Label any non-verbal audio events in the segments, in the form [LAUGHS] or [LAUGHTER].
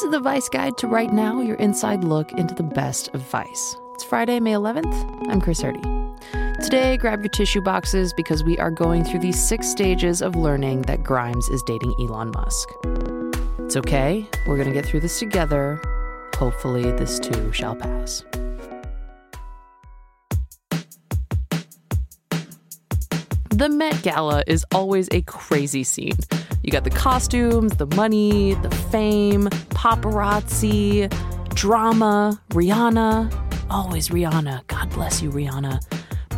This is the Vice Guide to Right Now, your inside look into the best of Vice. It's Friday, May 11th. I'm Chris Herdy. Today, grab your tissue boxes because we are going through the six stages of learning that Grimes is dating Elon Musk. It's okay. We're going to get through this together. Hopefully, this too shall pass. The Met Gala is always a crazy scene. You got the costumes, the money, the fame, paparazzi, drama, Rihanna. Always Rihanna. God bless you, Rihanna.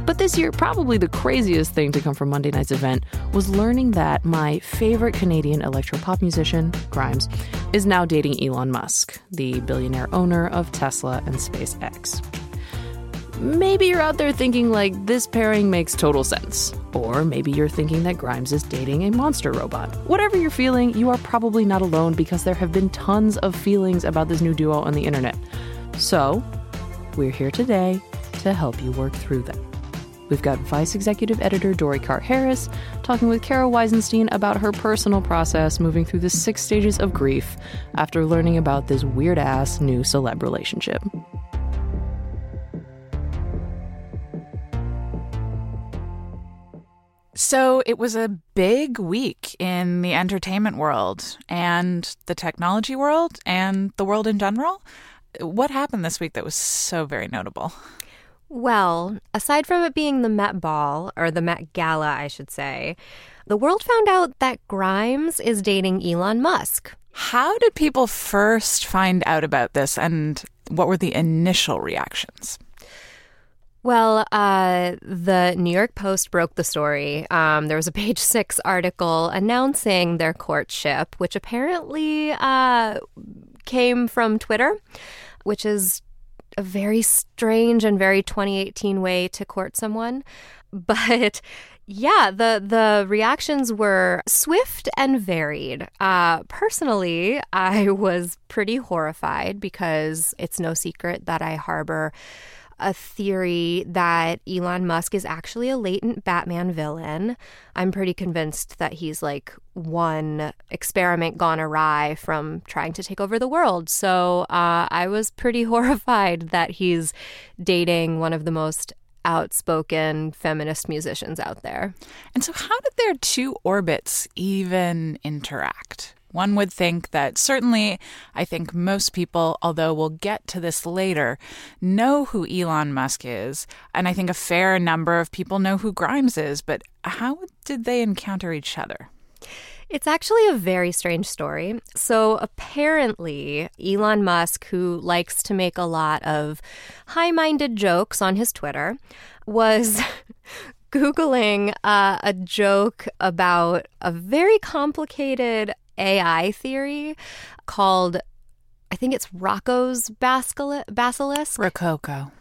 But this year, probably the craziest thing to come from Monday night's event was learning that my favorite Canadian electropop musician, Grimes, is now dating Elon Musk, the billionaire owner of Tesla and SpaceX. Maybe you're out there thinking, like, this pairing makes total sense. Or maybe you're thinking that Grimes is dating a monster robot. Whatever you're feeling, you are probably not alone because there have been tons of feelings about this new duo on the internet. So, we're here today to help you work through them. We've got Vice Executive Editor Dori Carr Harris talking with Kara Weisenstein about her personal process moving through the six stages of grief after learning about this weird ass new celeb relationship. So it was a big week in the entertainment world and the technology world and the world in general. What happened this week that was so very notable? Well, aside from it being the Met Ball, or the Met Gala, I should say, the world found out that Grimes is dating Elon Musk. How did people first find out about this and what were the initial reactions? Well, uh, the New York Post broke the story. Um, there was a [LAUGHS] page six article announcing their courtship, which apparently uh, came from Twitter, which is a very strange and very 2018 way to court someone. [LAUGHS] But yeah, the the reactions were swift and varied. Uh, personally, I was pretty horrified because it's no secret that I harbor a theory that Elon Musk is actually a latent Batman villain. I'm pretty convinced that he's like one experiment gone awry from trying to take over the world. So uh, I was pretty [LAUGHS] horrified that he's dating one of the most outspoken feminist musicians out there. And so, how did their two orbits even interact? One would think that certainly, I think most people, although we'll get to this later, know who Elon Musk is. And I think a fair number of people know who Grimes is. But how did they encounter each other? It's actually a very strange story. So, apparently, Elon Musk, who likes to make a lot of high minded jokes on his Twitter, was [LAUGHS] Googling uh, a joke about a very complicated AI theory called, I think it's Roko's basilisk. Rococo.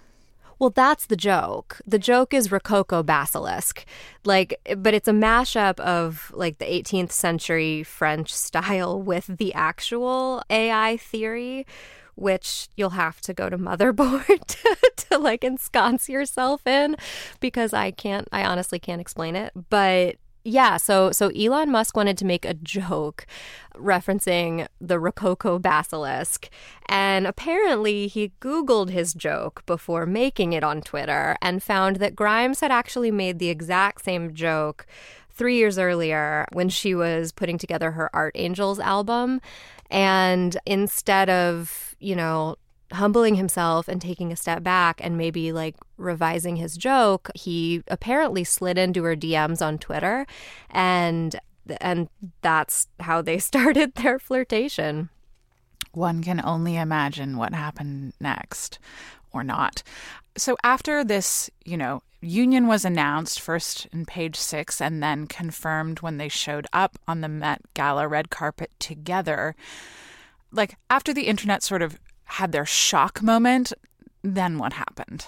Well, that's the joke. The joke is Rococo basilisk. Like, but it's a mashup of like the 18th century French style with the actual AI theory, which you'll have to go to motherboard [LAUGHS] to, to like ensconce yourself in because I can't, I honestly can't explain it. But yeah, so so Elon Musk wanted to make a joke referencing the Rococo basilisk, and apparently he Googled his joke before making it on Twitter and found that Grimes had actually made the exact same joke three years earlier when she was putting together her Art Angels album. And instead of, you know, humbling himself and taking a step back and maybe like revising his joke, he apparently slid into her DMs on Twitter and and that's how they [LAUGHS] started their flirtation. One can only imagine what happened next. or not. So after this, you know, union was announced first in page six and then confirmed when they showed up on the Met Gala red carpet together. Like after the internet sort of had their shock moment, then what happened?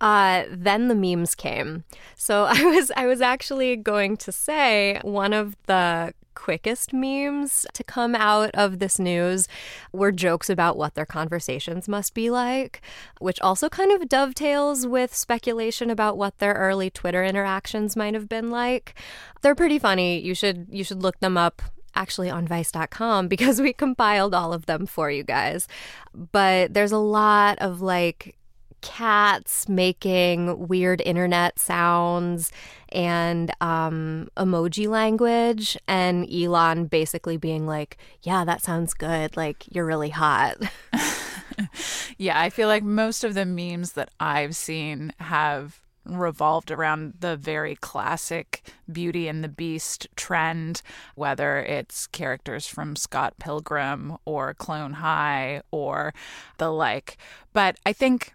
Uh, then the memes came. So [LAUGHS] I was I was actually going to say one of the quickest memes to come out of this news were jokes about what their conversations must be like, which also kind of dovetails with speculation about what their early Twitter interactions might have been like. They're pretty funny. You should you should look them up actually on vice.com [LAUGHS] because we compiled all of them for you guys. But there's a lot of like cats making weird internet sounds and um, emoji language, and Elon basically being like, Yeah, that sounds good. Like, you're really hot. [LAUGHS] [LAUGHS] yeah, I feel like most of the memes that I've seen have revolved around the very classic Beauty and the Beast trend, whether it's characters from Scott Pilgrim or Clone High or the like. But I think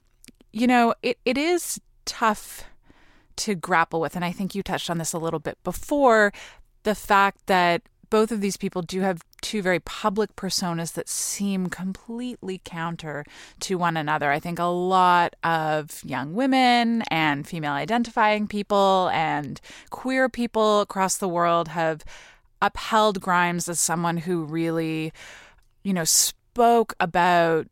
you know, it, it is tough to grapple with. And I think you touched on this a little bit before the fact that both of these people do have two very public personas that seem completely counter to one another. I think a lot of young women and female identifying people and queer people across the world have upheld Grimes as someone who really, you know, spoke about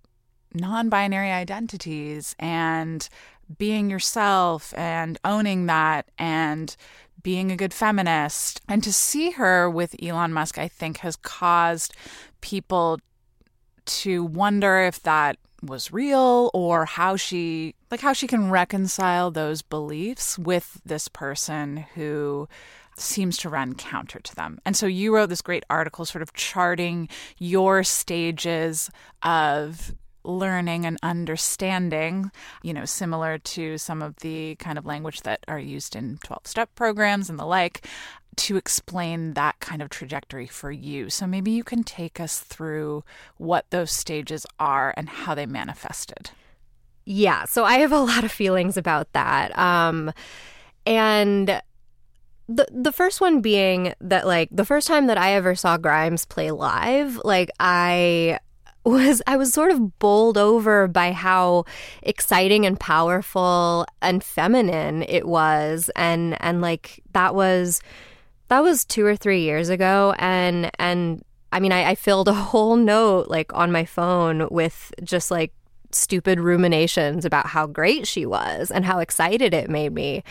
non binary identities and being yourself and owning that and being a good feminist. And to see her with Elon Musk, I think, has caused people to wonder if that was real or how she like how she can reconcile those beliefs with this person who seems to run counter to them. And so you wrote this great article sort of charting your stages of learning and understanding, you know, similar to some of the kind of language that are used in 12 step programs and the like, to explain that kind of trajectory for you. So maybe you can take us through what those stages are and how they manifested. Yeah, so I have a lot of feelings about that. Um, and the the first one being that like the first time that I ever saw Grimes play live, like I was I was sort of bowled over by how exciting and powerful and feminine it was. And and like that was that was two or three years ago. And and I mean I, I filled a [LAUGHS] whole note like on my phone with just like stupid ruminations about how great she was and how excited it made me.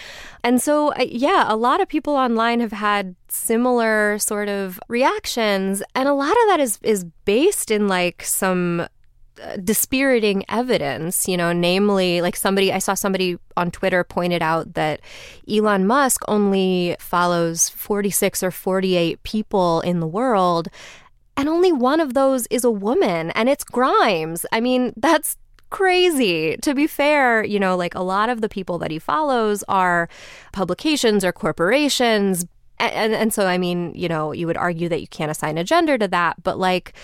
And so, yeah, a lot of people online have had similar sort of reactions, and a lot of that is is based in like some uh, dispiriting evidence, you know, namely, like somebody, I saw somebody on Twitter pointed out that Elon Musk only follows 46 or 48 people in the world. And only one of those is a woman, and it's Grimes. I mean, that's crazy. To be fair, you know, like a lot of the people that he follows are publications or corporations. And, and, and so, I mean, you know, you would argue that you can't assign a gender to that, but like,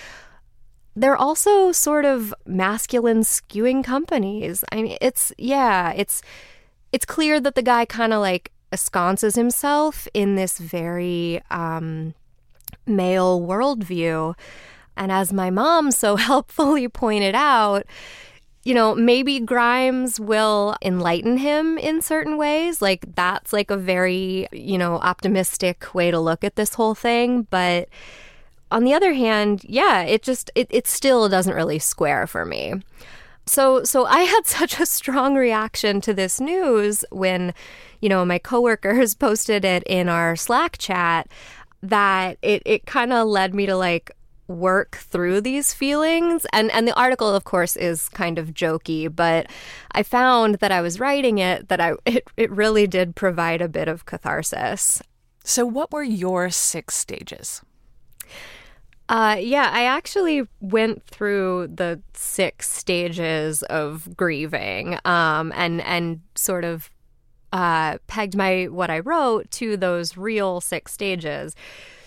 they're also sort of masculine skewing companies. I mean, it's, yeah, it's, it's clear that the guy kind of like ensconces himself in this very um, male worldview. And as my mom so [LAUGHS] helpfully pointed out, you know, maybe Grimes will enlighten him in certain ways. Like, that's like a very, you know, optimistic way to look at this whole thing. But on the other hand, yeah, it just, it, it still doesn't really square for me. So, so I had [LAUGHS] such a strong reaction to this news when, you know, my coworkers [LAUGHS] posted it in our Slack chat that it, it kind of led me to like work through these feelings. And and the article of course is kind of jokey but i found that i was writing it that i [LAUGHS] it, it really did provide a bit of catharsis. So what were your six stages? Uh, yeah, I actually went through the six stages of grieving, um, and and sort of uh, pegged my what I wrote to those real six stages.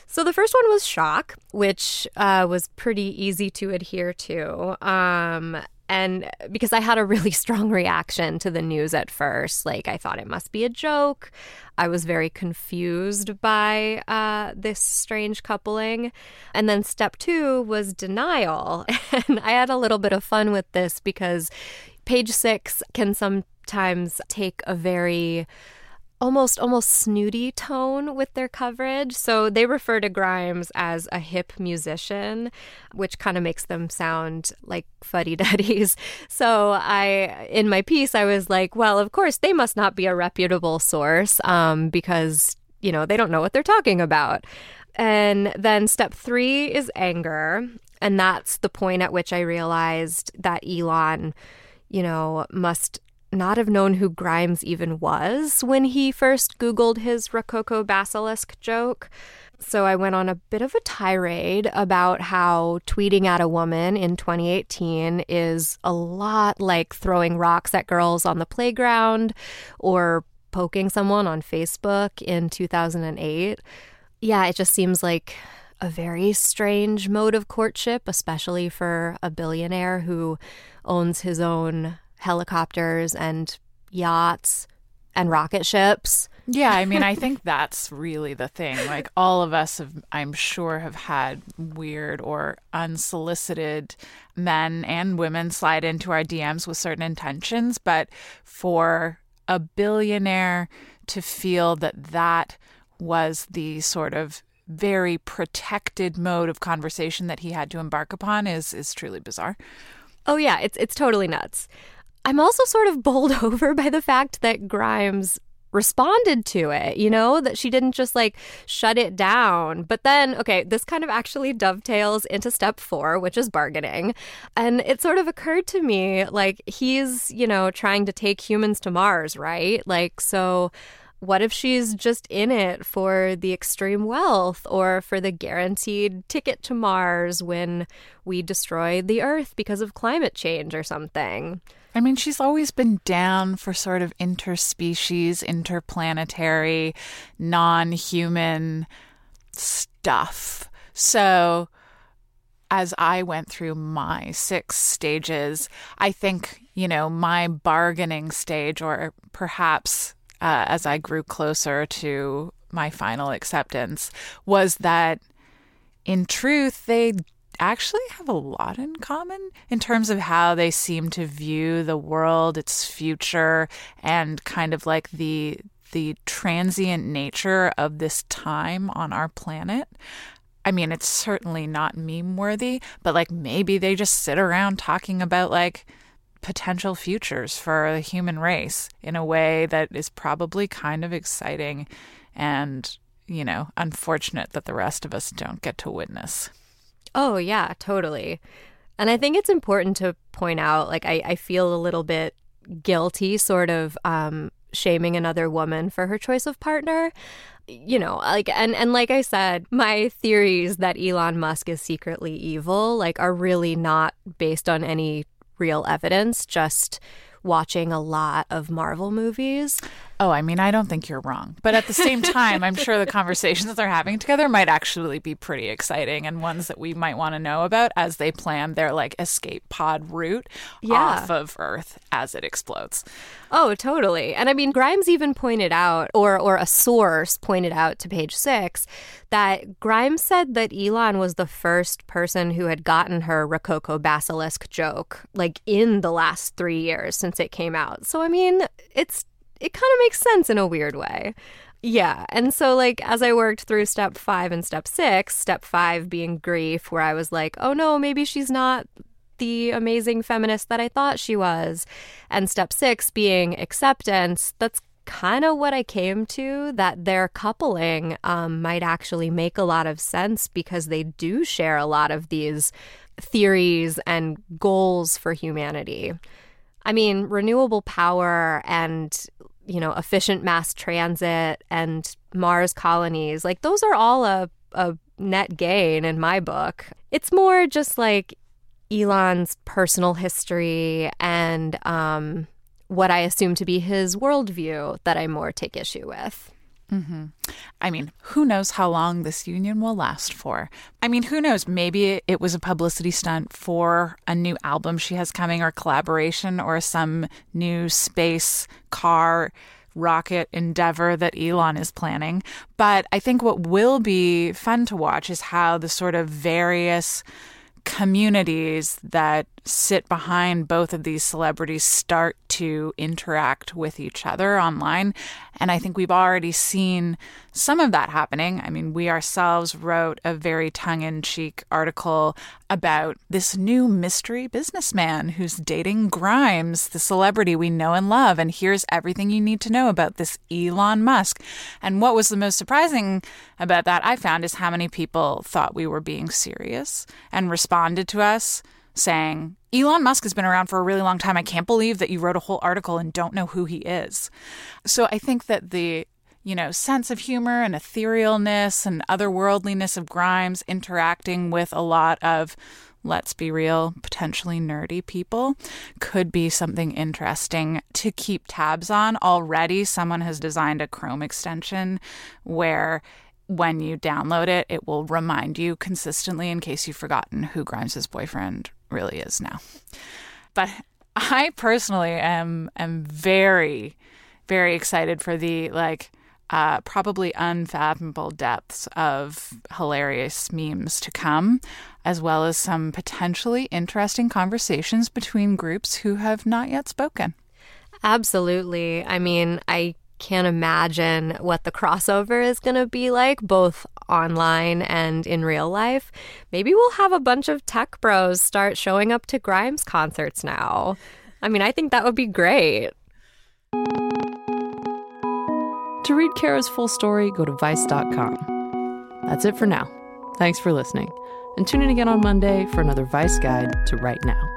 So the first one was shock, which uh, was pretty easy to adhere to. Um, And because I had a really [LAUGHS] strong reaction to the news at first, like I thought it must be a joke. I was very confused by uh, this strange coupling. And then step two was denial. [LAUGHS] And I had a little bit of fun with this because page six can sometimes take a very almost almost snooty tone with their coverage. So they refer to Grimes as a hip musician, which kind of makes them sound like fuddy-duddies. [LAUGHS] So I in my piece I was like, well, of course they must not be a reputable source um, because you know they don't know what they're talking about. And then step three is anger. And that's the point at which I realized that Elon, you know, must not have known who Grimes even was when he first Googled his Rococo basilisk joke. So I went on a bit of a tirade about how tweeting at a woman in 2018 is a lot like throwing rocks at girls on the playground or poking someone on Facebook in 2008. Yeah, it just seems like a very strange mode of courtship, especially for a billionaire who owns his own helicopters and yachts and rocket ships. Yeah, I mean, I [LAUGHS] think that's really the thing. Like, all of us have, I'm sure, have had weird or unsolicited men and women slide into our DMs with certain intentions. But for a billionaire to feel that that was the sort of very protected mode of conversation that he had to embark upon is is truly bizarre. Oh yeah, it's it's totally nuts. I'm also sort of bowled [LAUGHS] over by the fact that Grimes responded to it, you know, that she didn't just like shut it down. But then, okay, this kind of actually dovetails into step four, which is bargaining. And it sort of occurred to me like he's, you know, trying to take humans to Mars, right? Like, so what if she's just in it for the extreme wealth or for the guaranteed ticket to Mars when we destroy the Earth because of climate change or something? I mean, she's always been down for sort of interspecies, interplanetary, non human stuff. So, as I went through my six stages, I think, you know, my bargaining stage, or perhaps uh, as I grew closer to my final acceptance was that in truth, they actually have a lot in common in terms of how they seem to view the world, its future, and kind of like the the transient nature of this time on our planet. I mean, it's certainly not meme worthy, but like maybe they just sit around talking about like potential futures for the human race in a way that is probably kind of exciting and, you know, unfortunate that the rest of us don't get to witness. Oh, yeah, totally. And I think it's important to point out like, I, I feel a little bit guilty, sort of um, shaming another woman for her choice of partner you know like and and like i said my theories that elon musk is secretly evil like are really not based on any real evidence, just watching a lot of Marvel movies. Oh, I mean, I don't think you're wrong. But at the same time, I'm sure the conversations they're having together might actually be pretty exciting and ones that we might want to know about as they plan their like escape pod route yeah. off of Earth as it explodes. Oh, totally. And I mean, Grimes even pointed out, or or a source pointed out to page six, that Grimes said that Elon was the first person who had gotten her Rococo basilisk joke, like in the last three years since it came out. So I mean, it's it kind of makes sense in a weird way. Yeah. And so, like, as I worked through step five and step six, step five being grief, where I was like, oh no, maybe she's not the amazing feminist that I thought she was. And step six being acceptance, that's kind of what I came to that their coupling um, might actually make a lot of sense because they do share a lot of these theories and goals for humanity. I mean, renewable power and you know, efficient mass transit and Mars colonies, like those are all a, a net gain in my book. It's more just like Elon's personal history and um, what I assume to be his worldview that I more take issue with. Mm-hmm. I mean, who knows how long this union will last for? I mean, who knows? Maybe it was a publicity stunt for a new album she has coming, or collaboration, or some new space car rocket endeavor that Elon is planning. But I think what will be fun to watch is how the sort of various communities that sit behind both of these celebrities start to interact with each other online. And I think we've already seen some of that happening. I mean, we ourselves wrote a very tongue in cheek article about this new mystery businessman who's dating Grimes, the celebrity we know and love. And here's everything you need to know about this Elon Musk. And what was the most surprising about that, I found, is how many people thought we were being serious and responded to us saying, Elon Musk has been around for a really long time. I can't believe that you wrote a whole article and don't know who he is. So I think that the you know, sense of humor and etherealness and otherworldliness of Grimes interacting with a lot of, let's be real, potentially nerdy people could be something interesting to keep tabs on. Already, someone has designed a Chrome extension where when you download it, it will remind you consistently in case you've forgotten who Grimes' boyfriend really is now. But I personally am am very, very excited for the like uh, probably unfathomable depths of hilarious memes to come, as well as some potentially interesting conversations between groups who have not yet spoken. Absolutely. I mean, I can't imagine what the crossover is going to be like, both online and in real life. Maybe we'll have a bunch of tech bros start showing up to Grimes concerts now. I mean, I think that would be great. To read Kara's full story, go to Vice.com. That's it for now. Thanks for listening. And tune in again on Monday for another Vice Guide to Right Now.